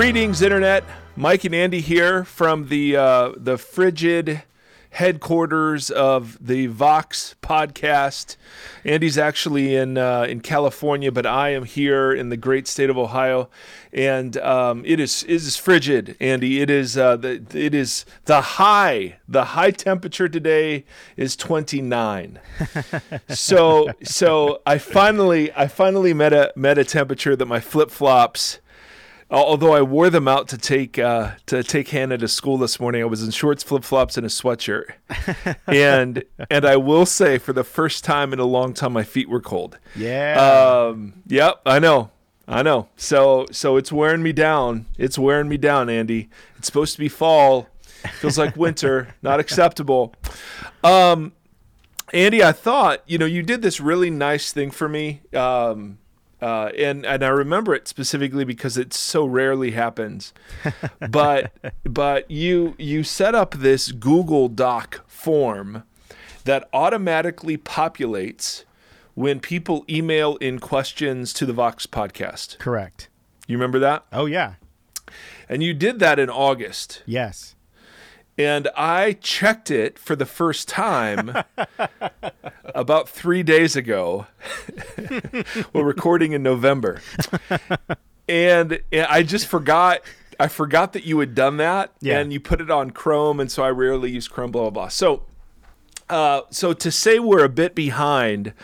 Greetings, Internet. Mike and Andy here from the uh, the frigid headquarters of the Vox podcast. Andy's actually in uh, in California, but I am here in the great state of Ohio, and um, it is it is frigid, Andy. It is uh, the it is the high the high temperature today is twenty nine. so so I finally I finally met a met a temperature that my flip flops although I wore them out to take uh, to take Hannah to school this morning, I was in shorts, flip flops, and a sweatshirt. and and I will say, for the first time in a long time, my feet were cold. Yeah. Um, yep. I know. I know. So so it's wearing me down. It's wearing me down, Andy. It's supposed to be fall. Feels like winter. Not acceptable. Um, Andy, I thought you know you did this really nice thing for me. Um, uh, and and I remember it specifically because it so rarely happens. but but you you set up this Google Doc form that automatically populates when people email in questions to the Vox podcast. Correct. You remember that? Oh yeah. And you did that in August. Yes. And I checked it for the first time about three days ago. We're recording in November. And I just forgot. I forgot that you had done that, Yeah. and you put it on Chrome, and so I rarely use Chrome. Blah blah blah. So, uh, so to say we're a bit behind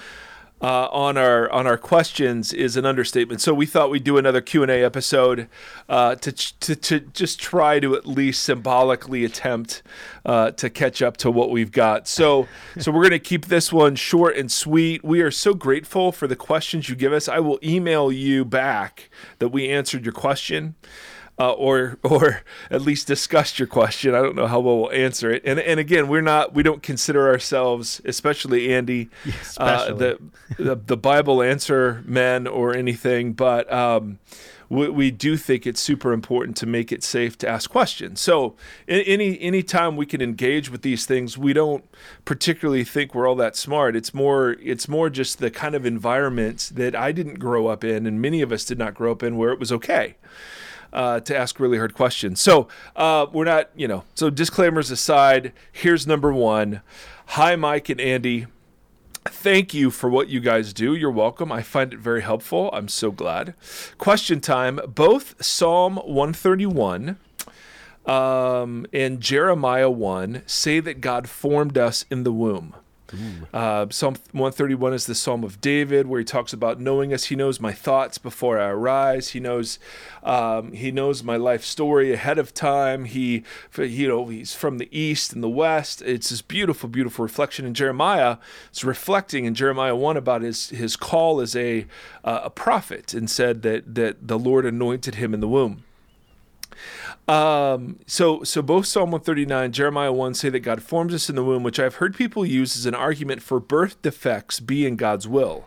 uh, on our on our questions is an understatement. So we thought we'd do another Q and A episode uh, to, to to just try to at least symbolically attempt uh, to catch up to what we've got. So so we're gonna keep this one short and sweet. We are so grateful for the questions you give us. I will email you back that we answered your question uh, or or at least discussed your question. I don't know how well we'll answer it. And and again, we're not we don't consider ourselves, especially Andy, uh, especially. the, the the Bible answer men or anything, but. Um, we, we do think it's super important to make it safe to ask questions. So, any any time we can engage with these things, we don't particularly think we're all that smart. It's more it's more just the kind of environment that I didn't grow up in, and many of us did not grow up in, where it was okay uh, to ask really hard questions. So uh, we're not, you know. So disclaimers aside, here's number one. Hi, Mike and Andy. Thank you for what you guys do. You're welcome. I find it very helpful. I'm so glad. Question time. Both Psalm 131 um, and Jeremiah 1 say that God formed us in the womb. Uh, Psalm 131 is the Psalm of David, where he talks about knowing us. He knows my thoughts before I arise. He knows, um, he knows my life story ahead of time. He, you know, he's from the east and the west. It's this beautiful, beautiful reflection. in Jeremiah is reflecting in Jeremiah one about his his call as a uh, a prophet, and said that that the Lord anointed him in the womb. Um, so so both Psalm 139, Jeremiah 1 say that God forms us in the womb, which I've heard people use as an argument for birth defects being God's will.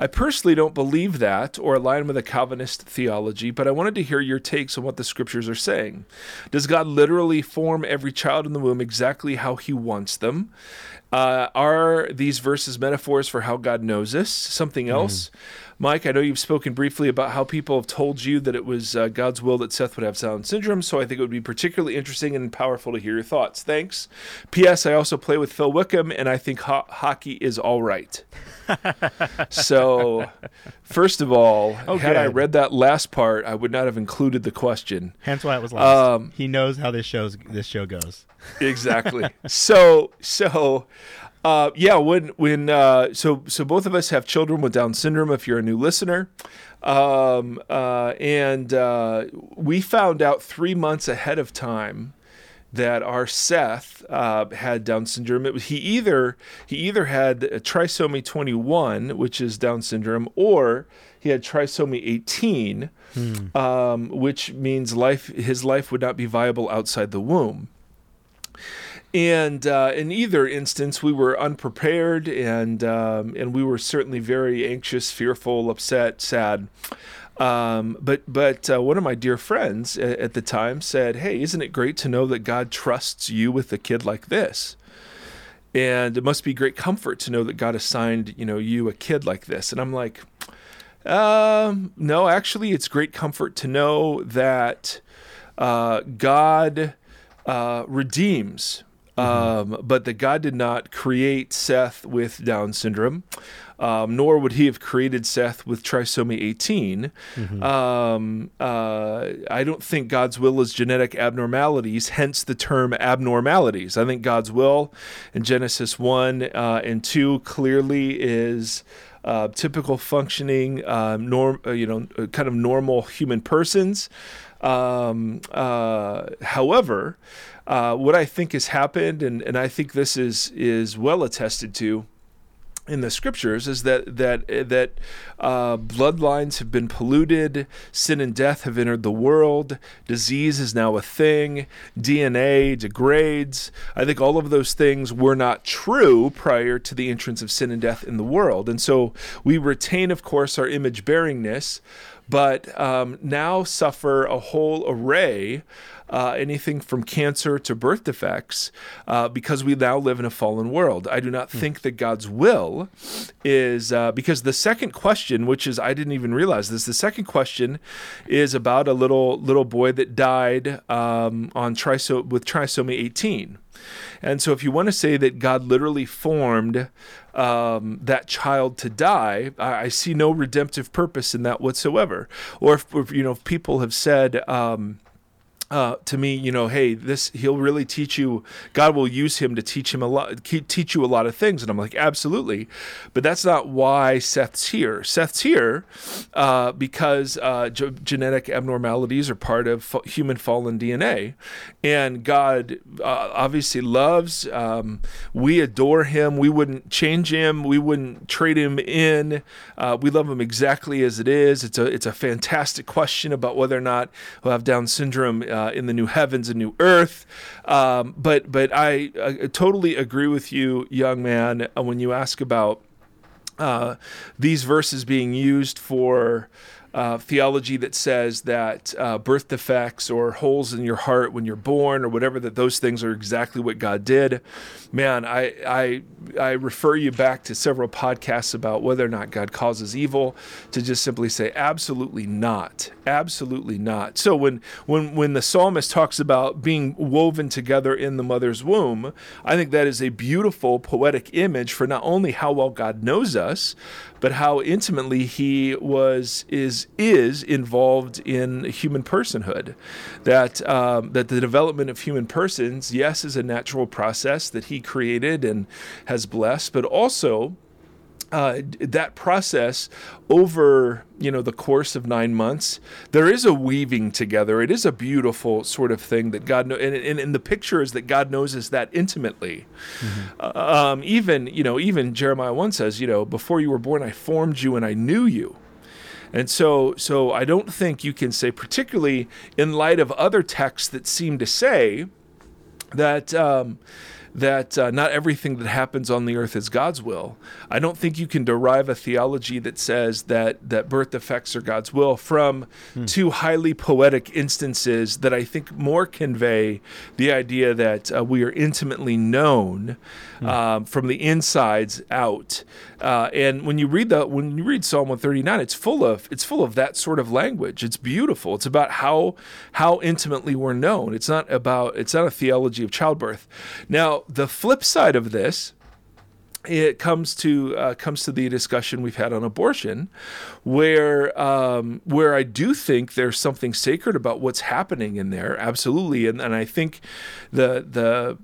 I personally don't believe that or align with a Calvinist theology, but I wanted to hear your takes on what the scriptures are saying. Does God literally form every child in the womb exactly how he wants them? Uh, are these verses metaphors for how God knows us? Something else? Mike, I know you've spoken briefly about how people have told you that it was uh, God's will that Seth would have Down syndrome, so I think it would be particularly interesting and powerful to hear your thoughts. Thanks. P.S. I also play with Phil Wickham, and I think ho- hockey is all right. so, first of all, had I read that last part, I would not have included the question. Hence why it was last. Um, he knows how this show's this show goes. Exactly. so so uh, yeah, when when uh, so so both of us have children with Down syndrome. If you're a new listener, um, uh, and uh, we found out three months ahead of time that our Seth uh, had Down syndrome. It was he either he either had trisomy 21, which is Down syndrome, or he had trisomy 18, um, which means life his life would not be viable outside the womb. And uh, in either instance, we were unprepared, and um, and we were certainly very anxious, fearful, upset, sad. Um, but but uh, one of my dear friends a- at the time said, "Hey, isn't it great to know that God trusts you with a kid like this?" And it must be great comfort to know that God assigned you know you a kid like this. And I'm like, Um, no, actually, it's great comfort to know that uh, God uh, redeems, um, but that God did not create Seth with Down syndrome. Um, nor would he have created Seth with trisomy 18. Um, uh, I don't think God's will is genetic abnormalities, hence the term abnormalities. I think God's will in Genesis 1 uh, and 2 clearly is. Uh, typical functioning, um, norm, uh, you know, uh, kind of normal human persons. Um, uh, however, uh, what I think has happened, and, and I think this is is well attested to in the scriptures is that that that uh, bloodlines have been polluted, sin and death have entered the world, disease is now a thing, DNA degrades. I think all of those things were not true prior to the entrance of sin and death in the world, and so we retain, of course, our image bearingness, but um, now suffer a whole array uh, anything from cancer to birth defects, uh, because we now live in a fallen world. I do not think that God's will is uh, because the second question, which is I didn't even realize this, the second question is about a little little boy that died um, on triso- with trisomy 18. And so, if you want to say that God literally formed um, that child to die, I, I, see no redemptive purpose in that whatsoever. Or if, if you know, if people have said. Um, uh, to me, you know, hey, this he'll really teach you. God will use him to teach him a lot, teach you a lot of things. And I'm like, absolutely, but that's not why Seth's here. Seth's here uh, because uh, ge- genetic abnormalities are part of human fallen DNA, and God uh, obviously loves. Um, we adore him. We wouldn't change him. We wouldn't trade him in. Uh, we love him exactly as it is. It's a it's a fantastic question about whether or not he'll have Down syndrome uh, in the new heavens and new earth. Um, but but I, I, totally agree with you, young man, uh, when you ask about uh, these verses being used for. Uh, theology that says that uh, birth defects or holes in your heart when you're born or whatever that those things are exactly what God did. Man, I I I refer you back to several podcasts about whether or not God causes evil to just simply say absolutely not. Absolutely not. So when when when the psalmist talks about being woven together in the mother's womb, I think that is a beautiful poetic image for not only how well God knows us, but how intimately he was is is involved in human personhood. That um, that the development of human persons, yes, is a natural process that he created and has blessed, but also uh, that process over you know the course of nine months there is a weaving together. It is a beautiful sort of thing that god knows and, and, and the picture is that god knows us that intimately. Mm-hmm. uh, um, even you know even jeremiah 1 says you know before you were born i formed you and i knew you. And so so i don't think you can say particularly in light of other texts that seem to say that um, that uh, not everything that happens on the earth is God's will. I don't think you can derive a theology that says that that birth defects are God's will from hmm. two highly poetic instances that I think more convey the idea that uh, we are intimately known hmm. um, from the insides out. Uh, and when you read the when you read Psalm 139, it's full of it's full of that sort of language. It's beautiful. It's about how how intimately we're known. It's not about it's not a theology of childbirth. Now the flip side of this it comes to uh, comes to the discussion we've had on abortion, where um, where I do think there's something sacred about what's happening in there, absolutely, and and I think the the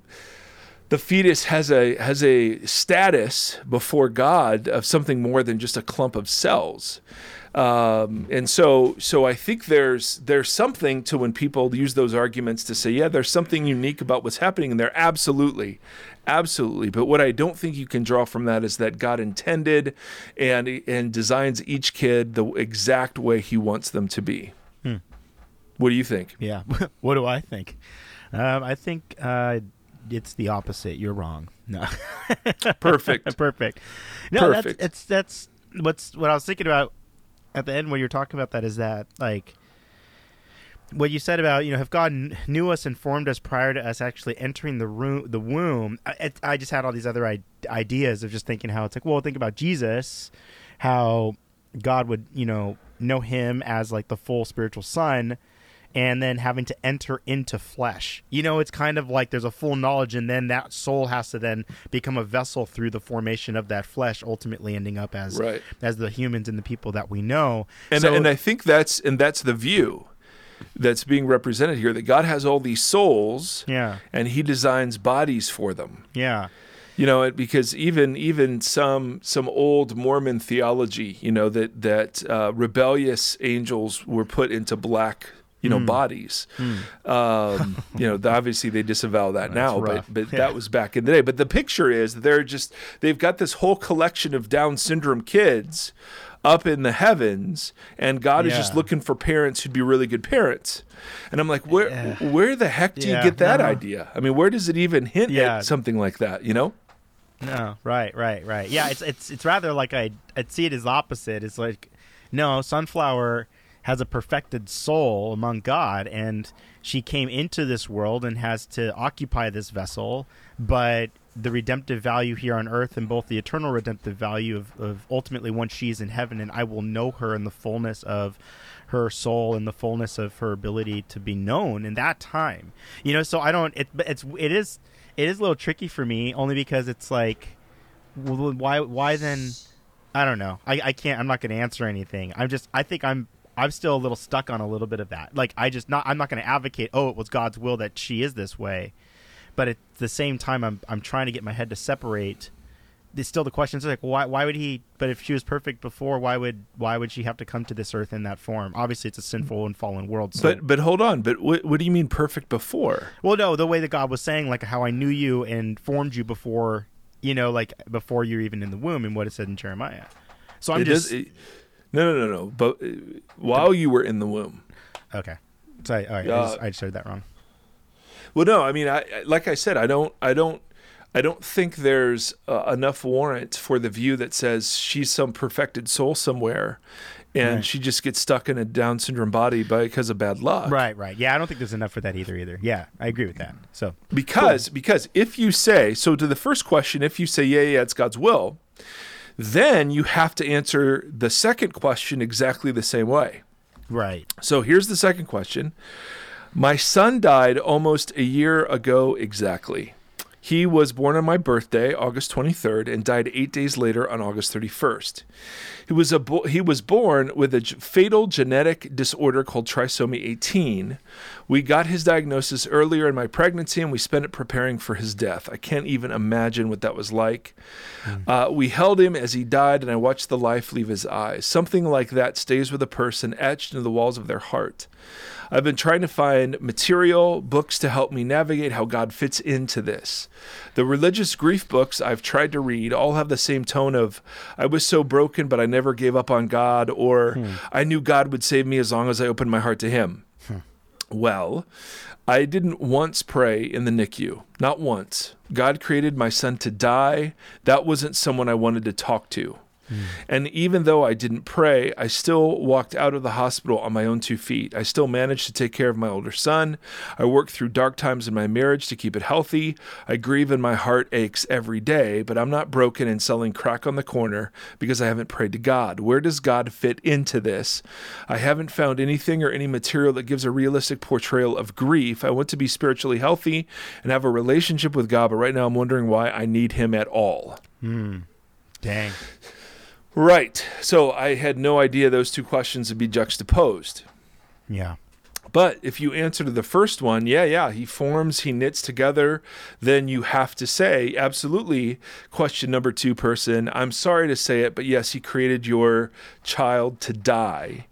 the fetus has a has a status before God of something more than just a clump of cells. Um, and so, so I think there's there's something to when people use those arguments to say, yeah, there's something unique about what's happening in there. Absolutely, absolutely. But what I don't think you can draw from that is that God intended and and designs each kid the exact way He wants them to be. Hmm. What do you think? Yeah. what do I think? Um, I think uh, it's the opposite. You're wrong. No. Perfect. Perfect. No, Perfect. that's it's that's what's what I was thinking about at the end when you're talking about that is that like what you said about you know if God knew us and formed us prior to us actually entering the room the womb I, I just had all these other I- ideas of just thinking how it's like well think about Jesus how God would, you know, know him as like the full spiritual son and then having to enter into flesh. You know, it's kind of like there's a full knowledge, and then that soul has to then become a vessel through the formation of that flesh, ultimately ending up as right. as the humans and the people that we know. And so, and I think that's and that's the view that's being represented here that God has all these souls, yeah, and He designs bodies for them, yeah you know because even even some some old mormon theology you know that that uh, rebellious angels were put into black you know, mm. bodies. Mm. Um, you know, obviously they disavow that That's now, rough. but but yeah. that was back in the day. But the picture is they're just they've got this whole collection of Down syndrome kids up in the heavens, and God yeah. is just looking for parents who'd be really good parents. And I'm like, where yeah. where the heck do you get that no. idea? I mean, where does it even hint at something like that? You know? No, right, right, right. Yeah, it's it's it's rather like I I'd see it as opposite. It's like no, sunflower has a perfected soul among God, and she came into this world and has to occupy this vessel. But the redemptive value here on earth, and both the eternal redemptive value of, of ultimately once she's in heaven, and I will know her in the fullness of her soul and the fullness of her ability to be known in that time. You know, so I don't. It, it's it is it is a little tricky for me only because it's like, why why then? I don't know. I, I can't. I'm not going to answer anything. I'm just. I think I'm I'm still a little stuck on a little bit of that. Like I just not I'm not going to advocate oh it was God's will that she is this way. But at the same time I'm I'm trying to get my head to separate it's still the questions like why why would he but if she was perfect before why would why would she have to come to this earth in that form obviously it's a sinful and fallen world so. but but hold on but what, what do you mean perfect before well no the way that god was saying like how i knew you and formed you before you know like before you're even in the womb and what it said in jeremiah so i'm it just does, it, no, no, no, no. But uh, while you were in the womb. Okay. Sorry. All right. Uh, I, just, I that wrong. Well, no. I mean, I like I said, I don't. I don't. I don't think there's uh, enough warrant for the view that says she's some perfected soul somewhere, and right. she just gets stuck in a Down syndrome body because of bad luck. Right, right. Yeah, I don't think there's enough for that either. Either. Yeah, I agree with that. So because cool. because if you say so to the first question, if you say yeah, yeah, it's God's will, then you have to answer the second question exactly the same way. Right. So here's the second question. My son died almost a year ago exactly. He was born on my birthday, August 23rd, and died eight days later on August 31st. He was, a bo- he was born with a g- fatal genetic disorder called trisomy 18. We got his diagnosis earlier in my pregnancy, and we spent it preparing for his death. I can't even imagine what that was like. Mm. Uh, we held him as he died, and I watched the life leave his eyes. Something like that stays with a person etched into the walls of their heart. I've been trying to find material, books to help me navigate how God fits into this. The religious grief books I've tried to read all have the same tone of, I was so broken, but I never gave up on God, or hmm. I knew God would save me as long as I opened my heart to Him. Hmm. Well, I didn't once pray in the NICU, not once. God created my son to die. That wasn't someone I wanted to talk to. And even though I didn't pray, I still walked out of the hospital on my own two feet. I still managed to take care of my older son. I worked through dark times in my marriage to keep it healthy. I grieve and my heart aches every day, but I'm not broken and selling crack on the corner because I haven't prayed to God. Where does God fit into this? I haven't found anything or any material that gives a realistic portrayal of grief. I want to be spiritually healthy and have a relationship with God, but right now I'm wondering why I need Him at all. Hmm. Dang. Right. So I had no idea those two questions would be juxtaposed. Yeah. But if you answer to the first one, yeah, yeah, he forms, he knits together, then you have to say, absolutely, question number two person, I'm sorry to say it, but yes, he created your child to die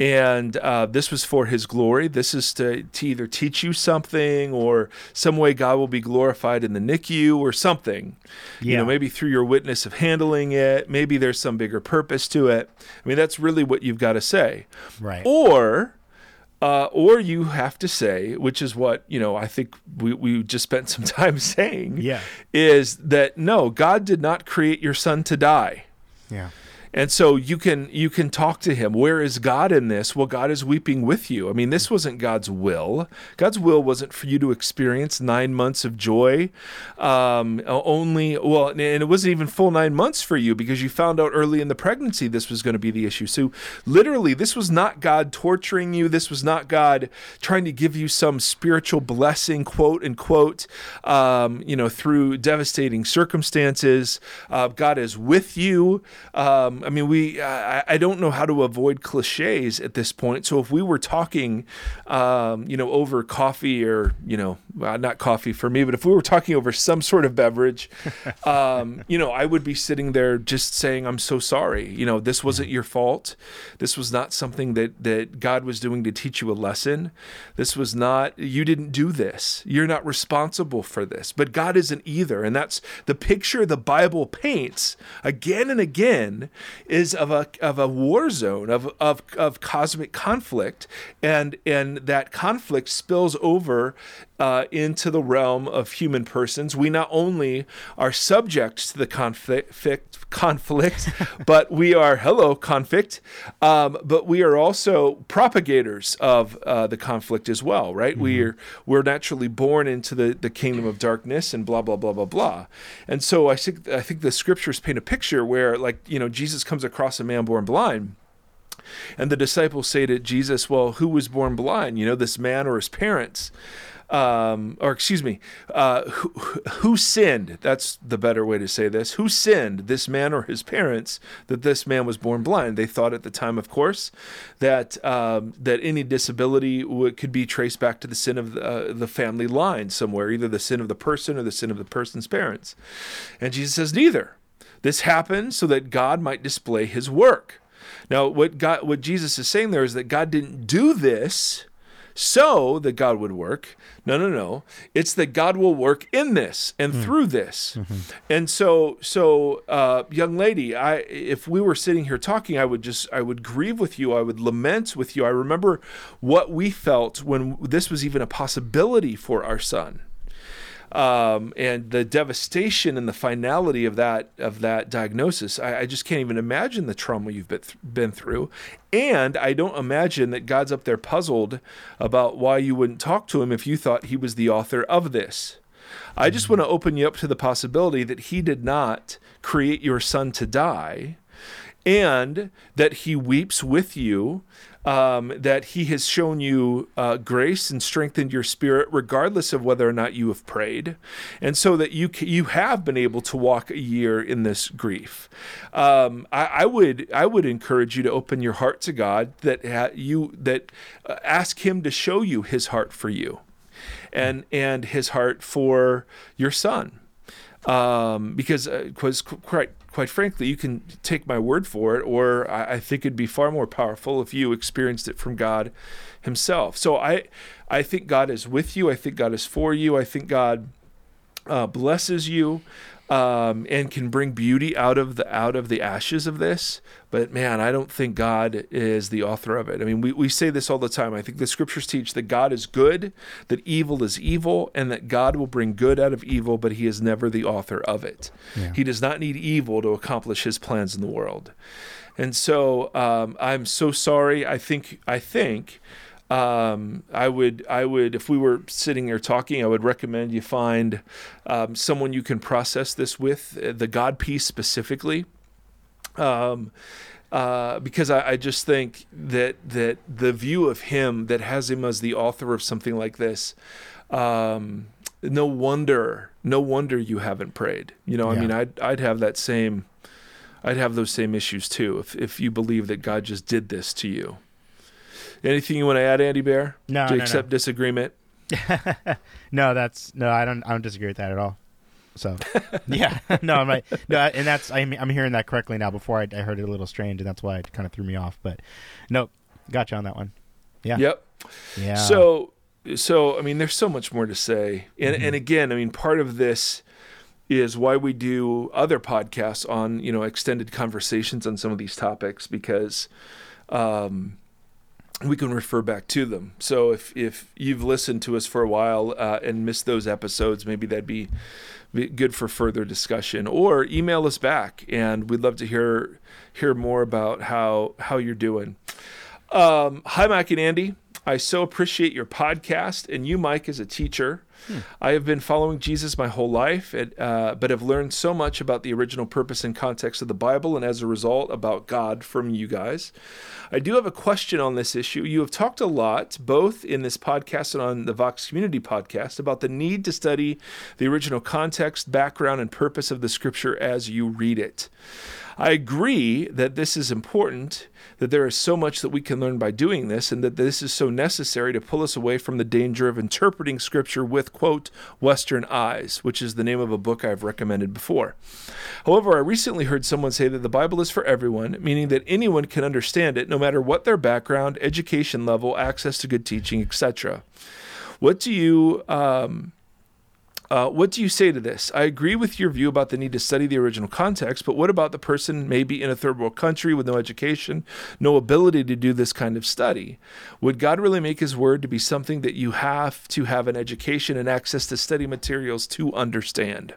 and uh, this was for his glory. This is to, to either teach you something or some way God will be glorified in the NICU or something. Yeah. You know, maybe through your witness of handling it. Maybe there's some bigger purpose to it. I mean, that's really what you've got to say. Right. Or. Uh, or you have to say, which is what you know, I think we, we just spent some time saying, yeah, is that no, God did not create your son to die. Yeah. And so you can you can talk to him. Where is God in this? Well, God is weeping with you. I mean, this wasn't God's will. God's will wasn't for you to experience nine months of joy. Um, only well, and it wasn't even full nine months for you because you found out early in the pregnancy this was going to be the issue. So literally, this was not God torturing you. This was not God trying to give you some spiritual blessing, quote unquote. Um, you know, through devastating circumstances. Uh, God is with you. Um, I mean, we. I, I, don't know how to avoid cliches at this point. So if we were talking, um, you know, over coffee or you know, well, not coffee for me, but if we were talking over some sort of beverage, um, you know, I would be sitting there just saying, "I'm so sorry. You know, this wasn't your fault. This was not something that that God was doing to teach you a lesson. This was not. You didn't do this. You're not responsible for this. But God isn't either, and that's the picture the Bible paints again and again is of a of a war zone of of of cosmic conflict, and and that conflict spills over uh, into the realm of human persons. We not only are subject to the conflict, conflict, but we are hello conflict, um, but we are also propagators of uh, the conflict as well, right? Mm-hmm. We're we're naturally born into the the kingdom of darkness and blah blah blah blah blah, and so I think I think the scriptures paint a picture where like you know Jesus comes across a man born blind. And the disciples say to Jesus, Well, who was born blind? You know, this man or his parents? um, or excuse me, uh, who, who, sinned? That's the better way to say this. Who sinned, this man or his parents, that this man was born blind? They thought at the time, of course, that um, that any disability would, could be traced back to the sin of the, uh, the family line somewhere, either the sin of the person or the sin of the person's parents. And Jesus says, neither. This happened so that God might display His work. Now, what God, what Jesus is saying there is that God didn't do this so that God would work. No, no, no. It's that God will work in this and mm. through this. Mm-hmm. And so, so, uh, young lady, I, if we were sitting here talking, I would just, I would grieve with you. I would lament with you. I remember what we felt when this was even a possibility for our son um, and the devastation and the finality of that of that diagnosis. I, I just can't even imagine the trauma you've been, th- been through, and I don't imagine that God's up there puzzled about why you wouldn't talk to him if you thought he was the author of this. I just want to open you up to the possibility that he did not create your son to die and that he weeps with you um, that He has shown you uh, grace and strengthened your spirit, regardless of whether or not you have prayed, and so that you you have been able to walk a year in this grief. Um, I, I, would I would encourage you to open your heart to God, that ha- you that uh, ask Him to show you His heart for you, and and His heart for your son um, because because uh, quite quite frankly, you can take my word for it, or I, think it'd be far more powerful if you experienced it from God Himself. So I, I think God is with you. I think God is for you. I think God uh, blesses you um, and can bring beauty out of the out of the ashes of this. But man, I don't think God is the author of it. I mean, we, we say this all the time. I think the scriptures teach that God is good, that evil is evil, and that God will bring good out of evil, but he is never the author of it. Yeah. He does not need evil to accomplish his plans in the world. And so um, I'm so sorry. I think I think um, I would I would if we were sitting here talking, I would recommend you find um, someone you can process this with, uh, the God piece specifically. Um, uh, because I, I, just think that that the view of him that has him as the author of something like this, um, no wonder, no wonder you haven't prayed. You know, yeah. I mean, I'd I'd have that same, I'd have those same issues too if if you believe that God just did this to you. Anything you want to add, Andy Bear? No, to no, accept no. disagreement. no, that's no. I don't. I don't disagree with that at all. So, yeah, no, I'm right. No, and that's I'm I'm hearing that correctly now. Before I, I heard it a little strange, and that's why it kind of threw me off. But no, got you on that one. Yeah. Yep. Yeah. So, so I mean, there's so much more to say, and mm-hmm. and again, I mean, part of this is why we do other podcasts on you know extended conversations on some of these topics because um, we can refer back to them. So if if you've listened to us for a while uh, and missed those episodes, maybe that'd be, good for further discussion. Or email us back, and we'd love to hear hear more about how how you're doing. Um, hi, Mike and Andy. I so appreciate your podcast and you, Mike, as a teacher. Hmm. I have been following Jesus my whole life, uh, but have learned so much about the original purpose and context of the Bible, and as a result, about God from you guys. I do have a question on this issue. You have talked a lot, both in this podcast and on the Vox Community podcast, about the need to study the original context, background, and purpose of the scripture as you read it. I agree that this is important, that there is so much that we can learn by doing this, and that this is so necessary to pull us away from the danger of interpreting Scripture with, quote, Western eyes, which is the name of a book I've recommended before. However, I recently heard someone say that the Bible is for everyone, meaning that anyone can understand it no matter what their background, education level, access to good teaching, etc. What do you. Um, uh, what do you say to this? I agree with your view about the need to study the original context, but what about the person maybe in a third world country with no education, no ability to do this kind of study? Would God really make his word to be something that you have to have an education and access to study materials to understand?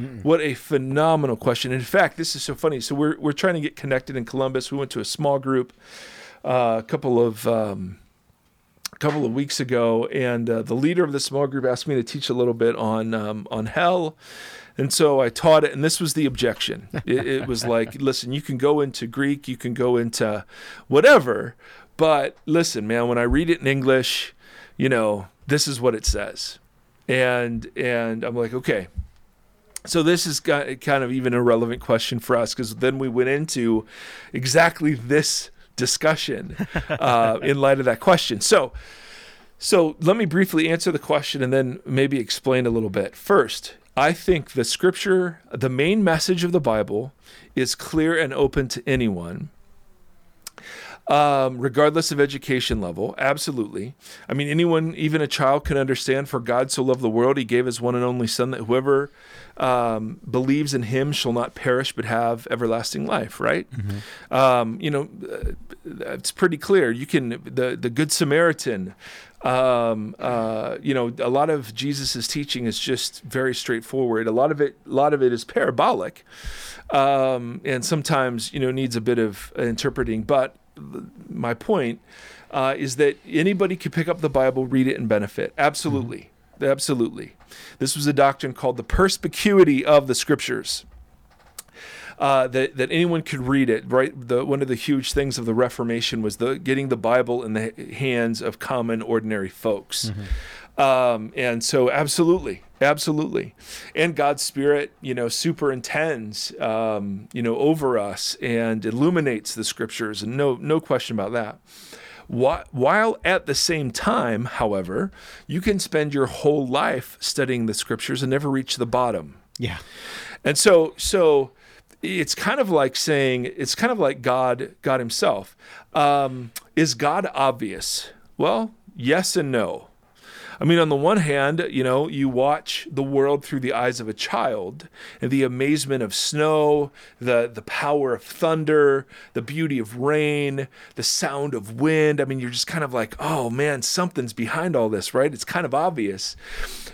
Mm-mm. What a phenomenal question. In fact, this is so funny. So we're, we're trying to get connected in Columbus. We went to a small group, uh, a couple of. Um, couple of weeks ago, and uh, the leader of the small group asked me to teach a little bit on um, on hell. And so I taught it, and this was the objection. It, it was like, listen, you can go into Greek, you can go into whatever, but listen, man, when I read it in English, you know, this is what it says, and and I'm like, okay, so this is kind of even a relevant question for us because then we went into exactly this discussion uh, in light of that question. So, so let me briefly answer the question and then maybe explain a little bit. First, I think the scripture, the main message of the Bible, is clear and open to anyone. Um, regardless of education level, absolutely. I mean, anyone, even a child, can understand. For God so loved the world, He gave His one and only Son, that whoever um, believes in him shall not perish but have everlasting life. Right? Mm-hmm. Um, you know, uh, it's pretty clear. You can the the Good Samaritan. Um, uh, you know, a lot of Jesus's teaching is just very straightforward. A lot of it, a lot of it is parabolic, um, and sometimes you know needs a bit of interpreting. But my point uh, is that anybody can pick up the Bible, read it, and benefit. Absolutely. Mm-hmm. Absolutely. This was a doctrine called the perspicuity of the scriptures. Uh, that that anyone could read it. Right, the one of the huge things of the Reformation was the getting the Bible in the hands of common, ordinary folks. Mm-hmm. Um, and so, absolutely, absolutely, and God's Spirit, you know, superintends, um, you know, over us and illuminates the Scriptures, and no no question about that. While at the same time, however, you can spend your whole life studying the scriptures and never reach the bottom. Yeah. And so, so it's kind of like saying, it's kind of like God, God Himself. Um, is God obvious? Well, yes and no. I mean, on the one hand, you know, you watch the world through the eyes of a child and the amazement of snow, the, the power of thunder, the beauty of rain, the sound of wind. I mean, you're just kind of like, oh man, something's behind all this, right? It's kind of obvious.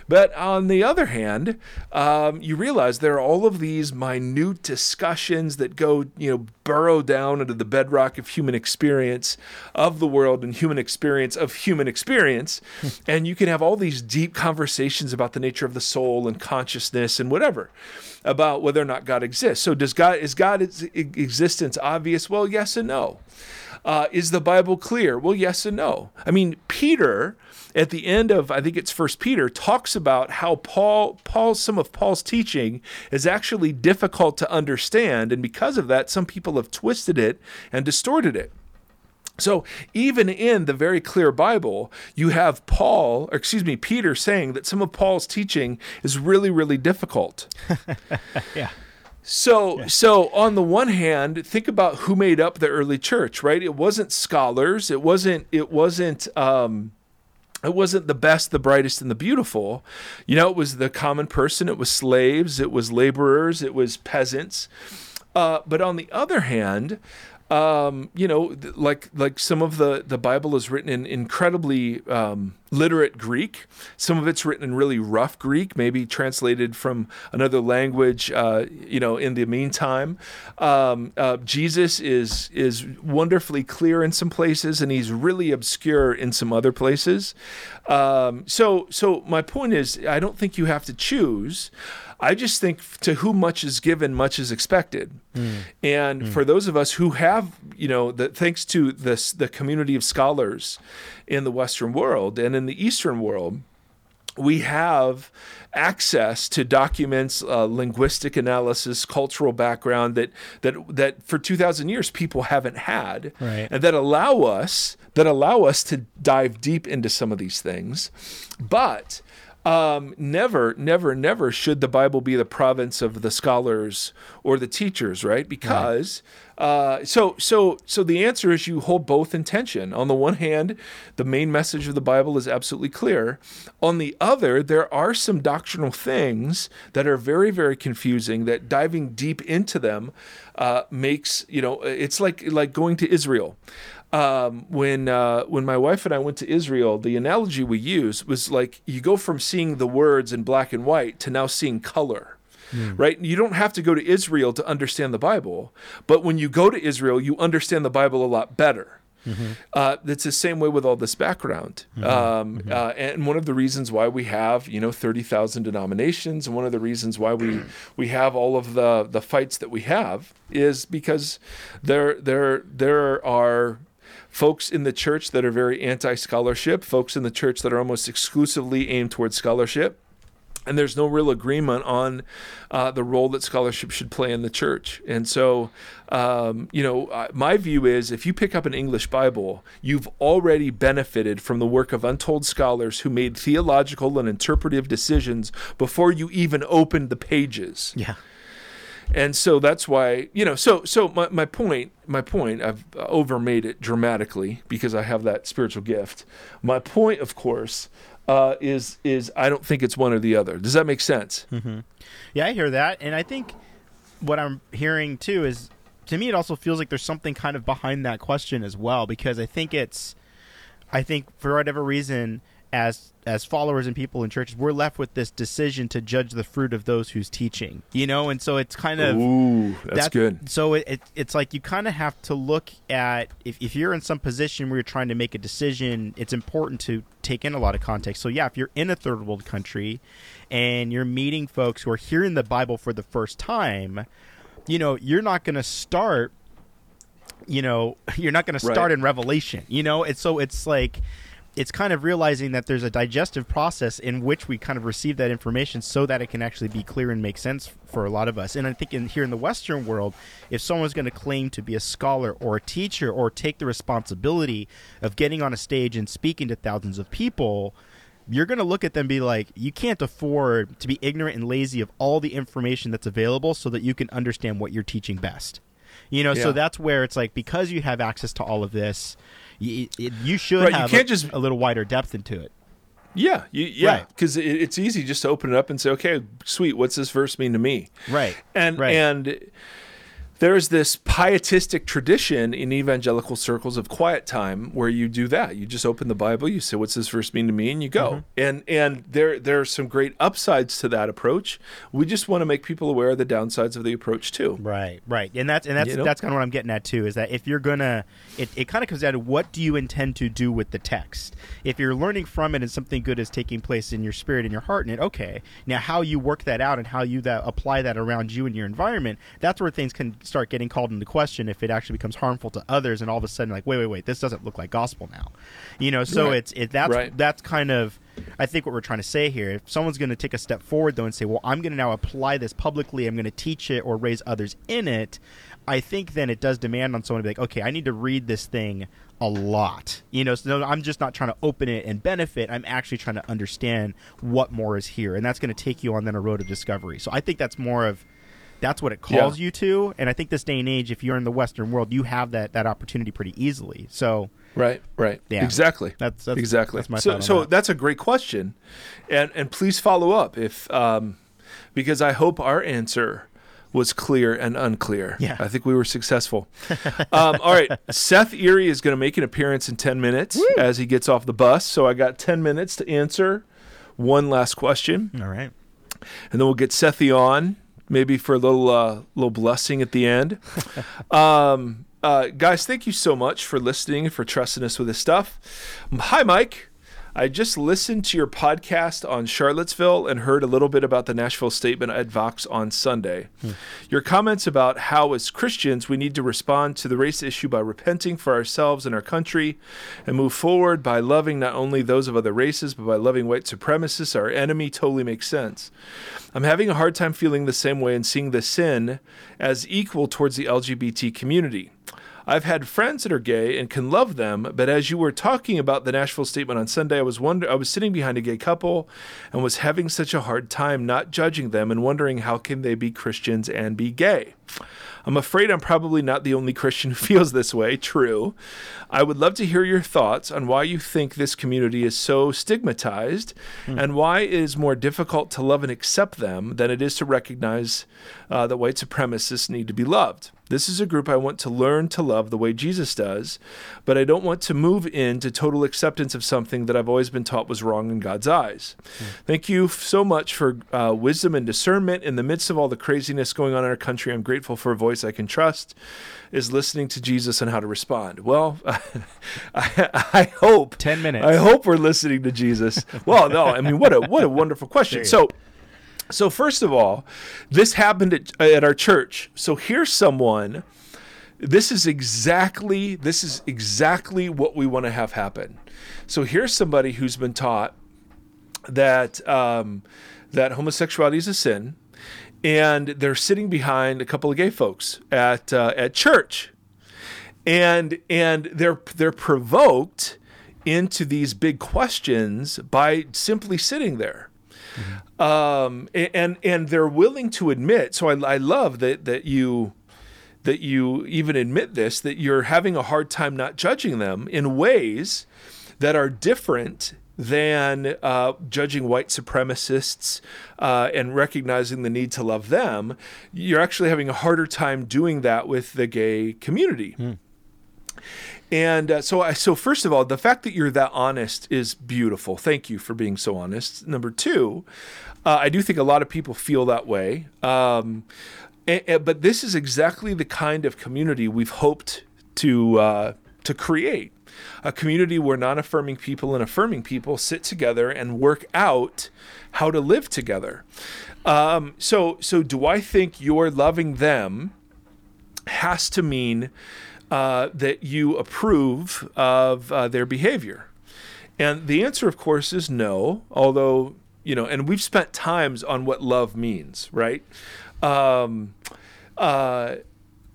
But on the other hand, um, you realize there are all of these minute discussions that go, you know, burrow down into the bedrock of human experience of the world and human experience of human experience. and you can have all these deep conversations about the nature of the soul and consciousness and whatever about whether or not God exists. So does God is God's existence obvious? Well, yes and no. Uh, is the Bible clear? Well, yes and no. I mean, Peter at the end of I think it's First Peter talks about how Paul Paul some of Paul's teaching is actually difficult to understand, and because of that, some people have twisted it and distorted it. So even in the very clear Bible, you have Paul, or excuse me, Peter saying that some of Paul's teaching is really, really difficult. yeah. So, yeah. so on the one hand, think about who made up the early church, right? It wasn't scholars. It wasn't. It wasn't. Um, it wasn't the best, the brightest, and the beautiful. You know, it was the common person. It was slaves. It was laborers. It was peasants. Uh, but on the other hand, um, you know, like like some of the the Bible is written in incredibly um, literate Greek. Some of it's written in really rough Greek, maybe translated from another language. Uh, you know, in the meantime, um, uh, Jesus is is wonderfully clear in some places, and he's really obscure in some other places. Um, so, so my point is, I don't think you have to choose. I just think to whom much is given, much is expected. Mm. And mm. for those of us who have, you know, the, thanks to this the community of scholars in the Western world and in the Eastern world, we have access to documents, uh, linguistic analysis, cultural background that that that for two thousand years people haven't had, right. and that allow us that allow us to dive deep into some of these things, but um, never, never, never should the Bible be the province of the scholars or the teachers, right? Because right. Uh, so, so, so the answer is you hold both in tension. On the one hand, the main message of the Bible is absolutely clear. On the other, there are some doctrinal things that are very, very confusing. That diving deep into them uh, makes you know it's like like going to Israel um, when uh, when my wife and I went to Israel, the analogy we used was like you go from seeing the words in black and white to now seeing color. Mm. Right? You don't have to go to Israel to understand the Bible, but when you go to Israel, you understand the Bible a lot better. Mm-hmm. Uh, it's the same way with all this background, mm-hmm. Um, mm-hmm. Uh, and one of the reasons why we have you know thirty thousand denominations, and one of the reasons why we we have all of the the fights that we have is because there there there are folks in the church that are very anti scholarship, folks in the church that are almost exclusively aimed towards scholarship. And there's no real agreement on uh, the role that scholarship should play in the church. And so, um, you know, uh, my view is if you pick up an English Bible, you've already benefited from the work of untold scholars who made theological and interpretive decisions before you even opened the pages. Yeah and so that's why you know so so my, my point my point i've overmade it dramatically because i have that spiritual gift my point of course uh, is is i don't think it's one or the other. Does that make sense? Mm-hmm. yeah i hear that. And i think what i'm hearing too is to me it also feels like there's something kind of behind that question as well because i think it's i think for whatever reason as as followers and people in churches, we're left with this decision to judge the fruit of those who's teaching. You know, and so it's kind of Ooh, that's that, good. So it, it, it's like you kind of have to look at if, if you're in some position where you're trying to make a decision, it's important to take in a lot of context. So yeah, if you're in a third world country and you're meeting folks who are hearing the Bible for the first time, you know, you're not going to start you know, you're not going to start right. in Revelation, you know? It's so it's like it's kind of realizing that there's a digestive process in which we kind of receive that information so that it can actually be clear and make sense for a lot of us. And I think in, here in the Western world, if someone's going to claim to be a scholar or a teacher or take the responsibility of getting on a stage and speaking to thousands of people, you're going to look at them and be like, you can't afford to be ignorant and lazy of all the information that's available so that you can understand what you're teaching best. You know, yeah. so that's where it's like because you have access to all of this, you, you should right, have you can't a, just, a little wider depth into it. Yeah, you, yeah, because right. it, it's easy just to open it up and say, okay, sweet, what's this verse mean to me? Right, and right. and there's this pietistic tradition in evangelical circles of quiet time where you do that. You just open the Bible, you say, "What's this verse mean to me?" and you go. Mm-hmm. And and there there are some great upsides to that approach. We just want to make people aware of the downsides of the approach too. Right, right, and that's and that's you know? that's kind of what I'm getting at too. Is that if you're gonna, it, it kind of comes down to what do you intend to do with the text. If you're learning from it and something good is taking place in your spirit and your heart in it, okay. Now how you work that out and how you that apply that around you and your environment, that's where things can start getting called into question if it actually becomes harmful to others and all of a sudden like wait wait wait this doesn't look like gospel now you know so right. it's it that's right. that's kind of I think what we're trying to say here if someone's going to take a step forward though and say well I'm going to now apply this publicly I'm going to teach it or raise others in it I think then it does demand on someone to be like okay I need to read this thing a lot. You know, so I'm just not trying to open it and benefit. I'm actually trying to understand what more is here, and that's going to take you on then a road of discovery. So I think that's more of that's what it calls yeah. you to. And I think this day and age, if you're in the Western world, you have that that opportunity pretty easily. So right, right, yeah, exactly. That's, that's exactly. That's my so so that. that's a great question, and and please follow up if um, because I hope our answer was clear and unclear. Yeah. I think we were successful. um, all right. Seth Erre is going to make an appearance in 10 minutes Woo! as he gets off the bus. So I got 10 minutes to answer one last question. All right. And then we'll get Sethi on, maybe for a little, uh, little blessing at the end. um, uh, guys, thank you so much for listening and for trusting us with this stuff. Hi, Mike. I just listened to your podcast on Charlottesville and heard a little bit about the Nashville statement at Vox on Sunday. Hmm. Your comments about how, as Christians, we need to respond to the race issue by repenting for ourselves and our country and move forward by loving not only those of other races, but by loving white supremacists, our enemy, totally makes sense. I'm having a hard time feeling the same way and seeing the sin as equal towards the LGBT community. I've had friends that are gay and can love them, but as you were talking about the Nashville statement on Sunday, I was wonder I was sitting behind a gay couple and was having such a hard time not judging them and wondering how can they be Christians and be gay. I'm afraid I'm probably not the only Christian who feels this way. True. I would love to hear your thoughts on why you think this community is so stigmatized hmm. and why it is more difficult to love and accept them than it is to recognize uh, that white supremacists need to be loved. This is a group I want to learn to love the way Jesus does, but I don't want to move into total acceptance of something that I've always been taught was wrong in God's eyes. Mm. Thank you so much for uh, wisdom and discernment in the midst of all the craziness going on in our country. I'm grateful for a voice I can trust is listening to Jesus and how to respond. Well, I, I, hope 10 minutes. I hope we're listening to Jesus. well, no, I mean what a what a wonderful question. So so first of all, this happened at, at our church. So here's someone this is exactly this is exactly what we want to have happen. So here's somebody who's been taught that um, that homosexuality is a sin, and they're sitting behind a couple of gay folks at uh, at church, and and they're they're provoked into these big questions by simply sitting there. Mm-hmm. Um, and and they're willing to admit. So I, I love that that you that you even admit this that you're having a hard time not judging them in ways that are different than uh, judging white supremacists uh, and recognizing the need to love them. You're actually having a harder time doing that with the gay community. Mm. And uh, so, I, so first of all, the fact that you're that honest is beautiful. Thank you for being so honest. Number two, uh, I do think a lot of people feel that way. Um, and, and, but this is exactly the kind of community we've hoped to uh, to create. A community where non-affirming people and affirming people sit together and work out how to live together. Um, so, so do I think you're loving them has to mean uh, that you approve of uh, their behavior? And the answer, of course, is no, although, you know, and we've spent times on what love means, right? Um, uh,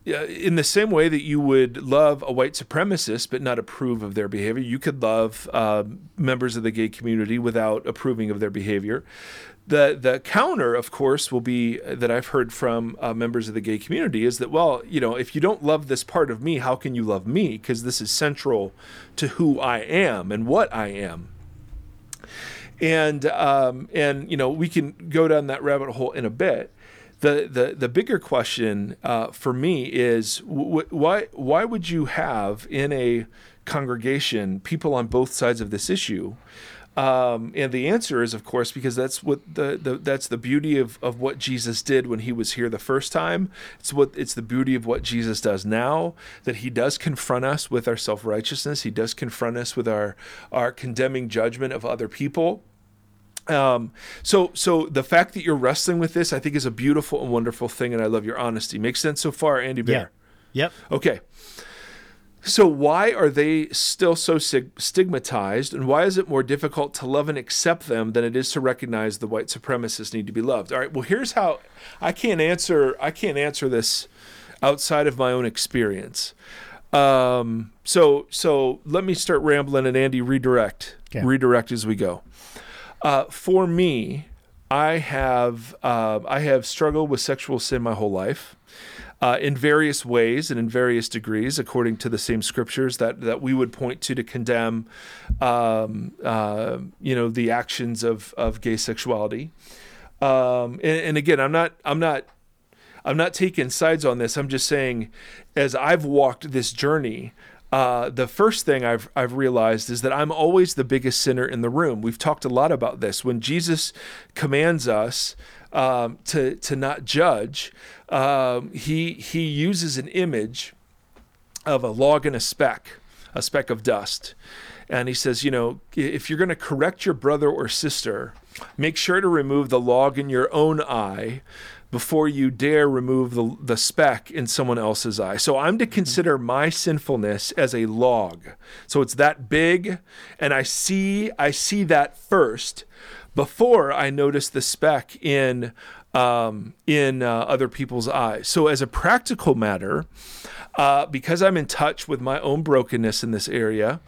in the same way that you would love a white supremacist but not approve of their behavior, you could love uh, members of the gay community without approving of their behavior. The the counter, of course, will be that I've heard from uh, members of the gay community is that well, you know, if you don't love this part of me, how can you love me? Because this is central to who I am and what I am. And um, and you know, we can go down that rabbit hole in a bit. The the the bigger question uh, for me is wh- why why would you have in a congregation people on both sides of this issue? Um, and the answer is, of course, because that's what the, the that's the beauty of, of what Jesus did when he was here the first time. It's what it's the beauty of what Jesus does now that he does confront us with our self righteousness. He does confront us with our our condemning judgment of other people. Um, so so the fact that you're wrestling with this, I think, is a beautiful and wonderful thing, and I love your honesty. Makes sense so far, Andy Bear. Yeah. Yep. Okay. So, why are they still so stigmatized, and why is it more difficult to love and accept them than it is to recognize the white supremacists need to be loved? All right. Well, here's how I can't answer. I can't answer this outside of my own experience. Um, so, so let me start rambling, and Andy redirect, okay. redirect as we go. Uh, for me, I have uh, I have struggled with sexual sin my whole life uh, in various ways and in various degrees, according to the same scriptures that, that we would point to to condemn, um, uh, you know, the actions of, of gay sexuality. Um, and, and, again, I'm not, I'm not, I'm not taking sides on this. I'm just saying, as I've walked this journey, uh, the first thing I've I've realized is that I'm always the biggest sinner in the room. We've talked a lot about this. When Jesus commands us um, to to not judge, um, he he uses an image of a log and a speck, a speck of dust, and he says, you know, if you're going to correct your brother or sister, make sure to remove the log in your own eye before you dare remove the, the speck in someone else's eye. So I'm to consider my sinfulness as a log. So it's that big and I see I see that first before I notice the speck in um, in uh, other people's eyes. So as a practical matter, uh, because I'm in touch with my own brokenness in this area,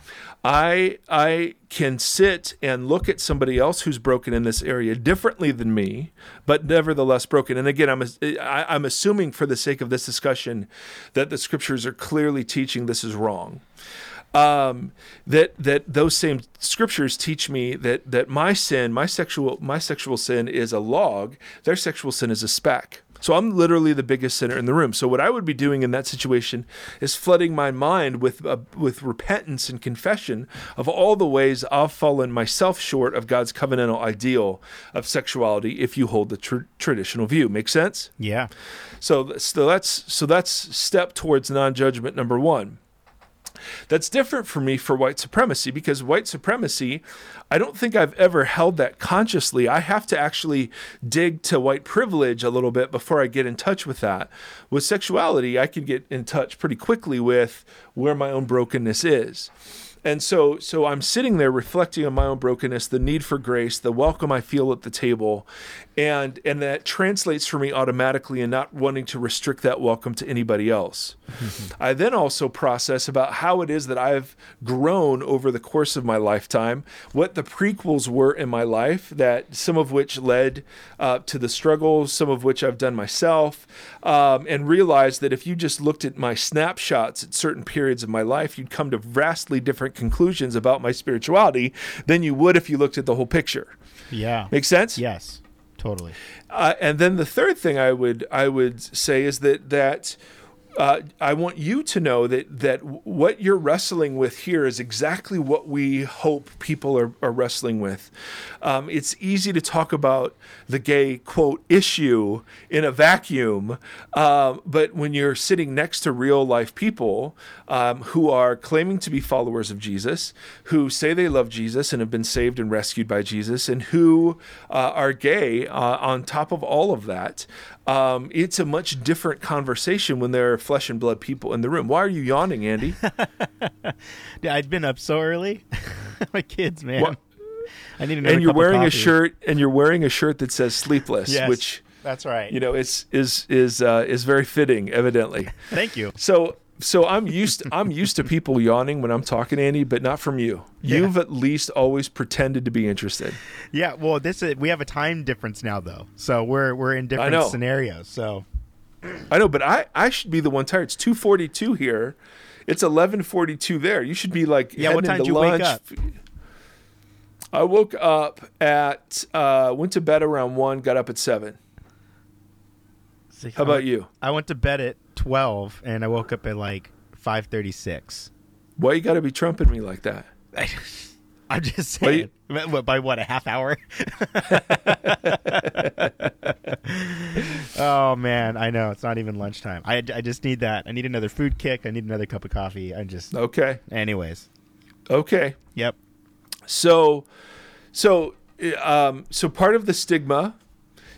I I can sit and look at somebody else who's broken in this area differently than me, but nevertheless broken. And again, I'm I, I'm assuming for the sake of this discussion that the scriptures are clearly teaching this is wrong. Um, that that those same scriptures teach me that that my sin, my sexual my sexual sin is a log, their sexual sin is a speck. So I'm literally the biggest sinner in the room. So what I would be doing in that situation is flooding my mind with uh, with repentance and confession of all the ways I've fallen myself short of God's covenantal ideal of sexuality. If you hold the tr- traditional view, make sense? Yeah. So so that's so that's step towards non-judgment number one. That's different for me for white supremacy because white supremacy, I don't think I've ever held that consciously. I have to actually dig to white privilege a little bit before I get in touch with that. With sexuality, I can get in touch pretty quickly with where my own brokenness is. And so, so I'm sitting there reflecting on my own brokenness, the need for grace, the welcome I feel at the table, and and that translates for me automatically and not wanting to restrict that welcome to anybody else. I then also process about how it is that I've grown over the course of my lifetime, what the prequels were in my life, that some of which led uh, to the struggles, some of which I've done myself, um, and realize that if you just looked at my snapshots at certain periods of my life, you'd come to vastly different conclusions about my spirituality than you would if you looked at the whole picture. Yeah. Make sense? Yes. Totally. Uh, and then the third thing I would I would say is that that uh, I want you to know that that what you're wrestling with here is exactly what we hope people are, are wrestling with. Um, it's easy to talk about the gay quote issue in a vacuum, um, but when you're sitting next to real life people um, who are claiming to be followers of Jesus, who say they love Jesus and have been saved and rescued by Jesus, and who uh, are gay uh, on top of all of that, um, it's a much different conversation when there are flesh and blood people in the room. Why are you yawning, Andy? yeah, I've been up so early. My kids, man. What? I need another. And you're wearing a shirt, and you're wearing a shirt that says "sleepless," yes, which that's right. You know, it's is is uh, is very fitting, evidently. Thank you. So so I'm used to, I'm used to people yawning when I'm talking, Andy, but not from you. Yeah. You've at least always pretended to be interested. Yeah, well, this is, we have a time difference now though, so we're we're in different scenarios. So I know, but I I should be the one tired. It's two forty two here. It's eleven forty two there. You should be like yeah. What time did you lunch. wake up? I woke up at uh, went to bed around one. Got up at seven. How about you? I went to bed at twelve, and I woke up at like five thirty six. Why you got to be trumping me like that? I'm just saying. You, by what a half hour? oh man, I know it's not even lunchtime. I, I just need that. I need another food kick. I need another cup of coffee. I just okay. Anyways, okay. Yep. So, so, um, so part of the stigma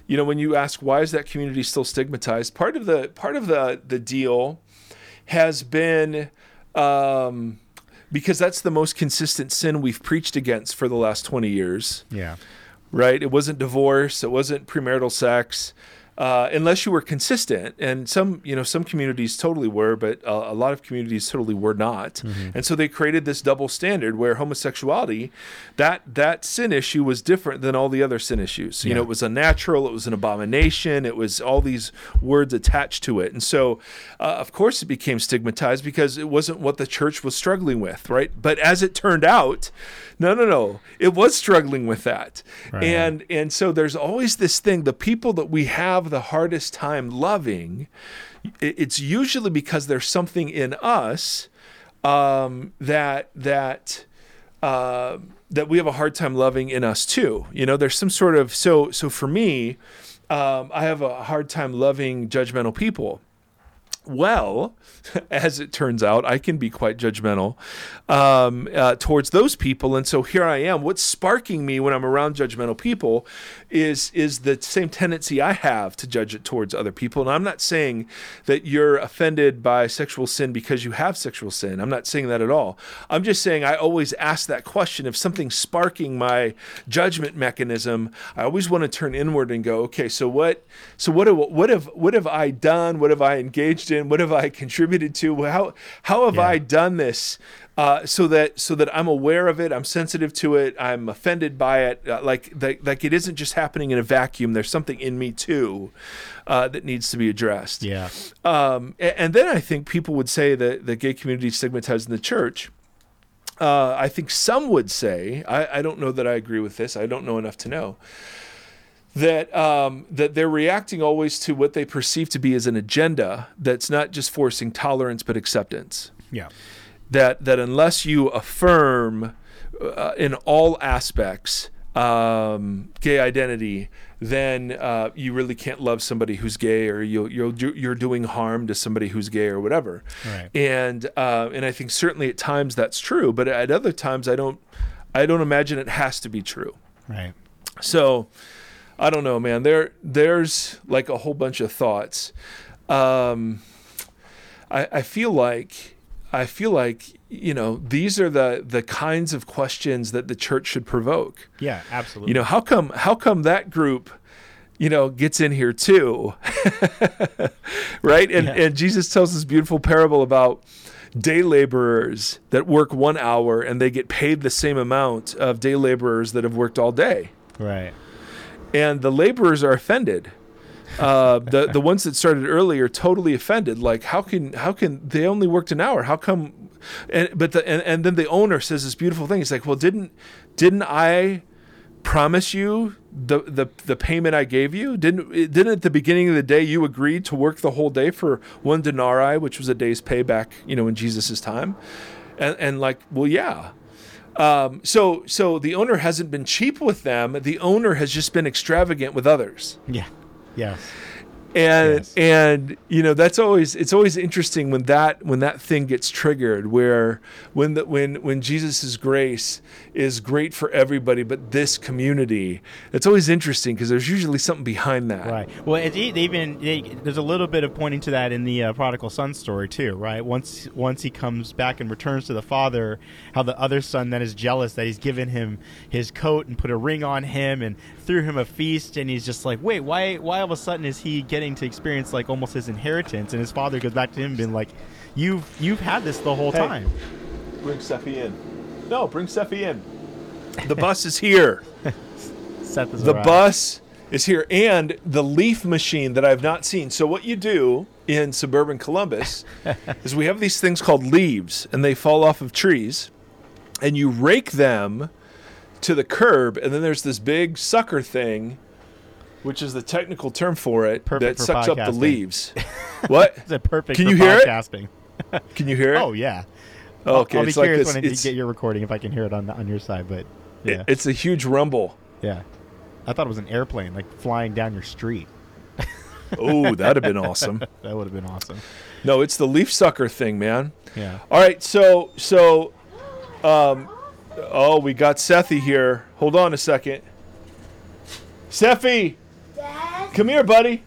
you know, when you ask why is that community still stigmatized, part of the part of the the deal has been um, because that's the most consistent sin we've preached against for the last twenty years. Yeah. Right. It wasn't divorce. It wasn't premarital sex uh, unless you were consistent. And some, you know, some communities totally were, but uh, a lot of communities totally were not. Mm-hmm. And so they created this double standard where homosexuality, that that sin issue was different than all the other sin issues. Yeah. You know, it was unnatural, it was an abomination, it was all these words attached to it. And so, uh, of course, it became stigmatized because it wasn't what the church was struggling with, right? But as it turned out, no, no, no, it was struggling with that. Right. And and so there's always this thing, the people that we have the hardest time loving, it's usually because there's something in us um, that that uh, that we have a hard time loving in us too. You know, there's some sort of so so for me, um, I have a hard time loving judgmental people well, as it turns out, I can be quite judgmental um, uh, towards those people. And so here I am. What's sparking me when I'm around judgmental people is is the same tendency I have to judge it towards other people. And I'm not saying that you're offended by sexual sin because you have sexual sin. I'm not saying that at all. I'm just saying I always ask that question if something's sparking my judgment mechanism. I always want to turn inward and go, okay, so what? So what? What have what have I done? What have I engaged in? What have I contributed to? How how have yeah. I done this uh, so that so that I'm aware of it, I'm sensitive to it, I'm offended by it. Uh, like that, like it isn't just happening in a vacuum. There's something in me too uh, that needs to be addressed. Yeah. Um, and, and, then I think people would say that the gay community stigmatized in the church. Uh, I think some would say, I, I don't know that I agree with this. I don't know enough to know that um, that they're reacting always to what they perceive to be as an agenda that's not just forcing tolerance but acceptance. Yeah that that unless you affirm uh, in all aspects um, gay identity, then uh, you really can't love somebody who's gay, or you you're you're doing harm to somebody who's gay, or whatever. Right. And uh, and I think certainly at times that's true, but at other times I don't I don't imagine it has to be true. Right. So I don't know, man. There there's like a whole bunch of thoughts. Um, I I feel like I feel like you know these are the the kinds of questions that the church should provoke. Yeah, absolutely. You know how come how come that group you know gets in here too, right? And yeah. and Jesus tells this beautiful parable about day laborers that work one hour and they get paid the same amount of day laborers that have worked all day. Right. And the laborers are offended uh, the the ones that started earlier totally offended. Like, how can how can they only worked an hour? How come? And but the and, and then the owner says this beautiful thing. He's like, well, didn't didn't I promise you the the the payment I gave you? Didn't didn't at the beginning of the day you agreed to work the whole day for one denarii, which was a day's payback, you know, in Jesus's time? And and like, well, yeah. Um, so so the owner hasn't been cheap with them. The owner has just been extravagant with others. Yeah. Yes. And yes. and you know that's always it's always interesting when that when that thing gets triggered where when the when when Jesus's grace is great for everybody but this community it's always interesting because there's usually something behind that right well it's even there's a little bit of pointing to that in the uh, prodigal son story too right once once he comes back and returns to the father how the other son then is jealous that he's given him his coat and put a ring on him and threw him a feast and he's just like wait why why all of a sudden is he getting to experience like almost his inheritance? And his father goes back to him being like you've you've had this the whole hey, time. bring Sephi in. No bring Sephi in. The bus is here. Seth is the arrived. bus is here and the leaf machine that I've not seen. So what you do in suburban Columbus is we have these things called leaves and they fall off of trees and you rake them to the curb, and then there's this big sucker thing, which is the technical term for it, perfect that sucks podcasting. up the leaves. what? It's a perfect. Can you hear podcasting. it? Can you hear it? Oh yeah. Oh, okay, I'll, I'll be curious like when I get your recording if I can hear it on on your side, but yeah, it, it's a huge rumble. Yeah, I thought it was an airplane like flying down your street. oh, that'd have been awesome. that would have been awesome. No, it's the leaf sucker thing, man. Yeah. All right, so so um, Oh, we got Sethi here. Hold on a second. Sephi! Dad? Come here, buddy.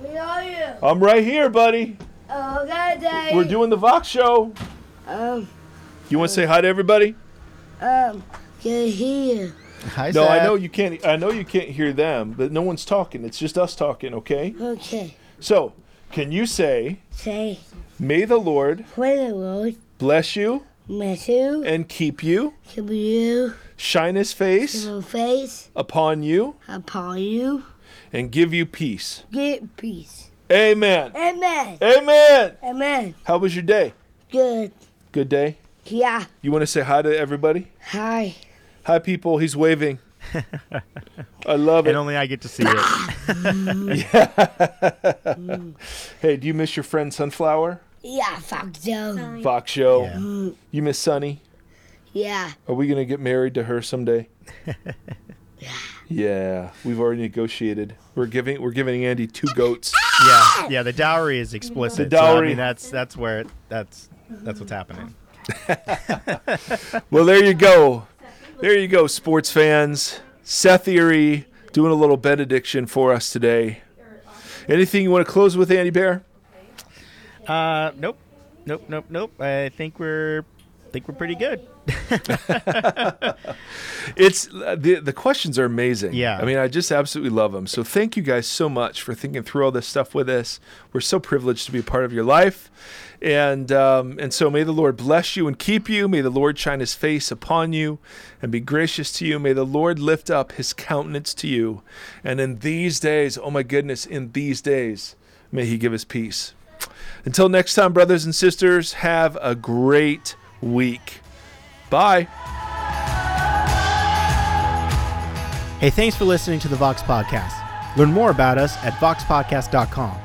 Where are you? I'm right here, buddy. Oh, okay, Daddy. We're doing the Vox show. Um. You want to say hi to everybody? Um. Can hear. Hi, no, Seth. I know you can't. I know you can't hear them, but no one's talking. It's just us talking. Okay. Okay. So, can you say? Say. May the Lord. May the Lord. Bless you. Bless you. And keep you. Keep you. Shine his face. Shine his face. Upon you. Upon you. And give you peace. Give peace. Amen. Amen. Amen. Amen. How was your day? Good. Good day? Yeah. You want to say hi to everybody? Hi. Hi, people. He's waving. I love it. And only I get to see it. yeah. hey, do you miss your friend Sunflower? Yeah, Fox so. Fox Show. Yeah. You miss Sunny? Yeah. Are we gonna get married to her someday? yeah, Yeah. we've already negotiated. We're giving we're giving Andy two goats. Ah! Yeah, yeah. The dowry is explicit. The so, I dowry- mean, that's that's where it, that's that's what's happening. Well, there you go. There you go, sports fans. Seth Erre doing a little benediction for us today. Anything you want to close with, Andy Bear? Uh, nope, nope, nope, nope. I think we're think we're pretty good. It's uh, the the questions are amazing. Yeah. I mean, I just absolutely love them. So thank you guys so much for thinking through all this stuff with us. We're so privileged to be a part of your life, and um, and so may the Lord bless you and keep you. May the Lord shine His face upon you and be gracious to you. May the Lord lift up His countenance to you, and in these days, oh my goodness, in these days, may He give us peace. Until next time, brothers and sisters, have a great week. Bye. Hey, thanks for listening to the Vox Podcast. Learn more about us at voxpodcast.com.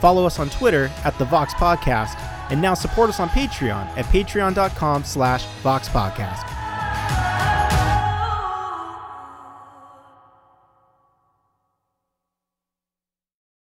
Follow us on Twitter at the Vox Podcast, and now support us on Patreon at patreon.com slash Vox Podcast.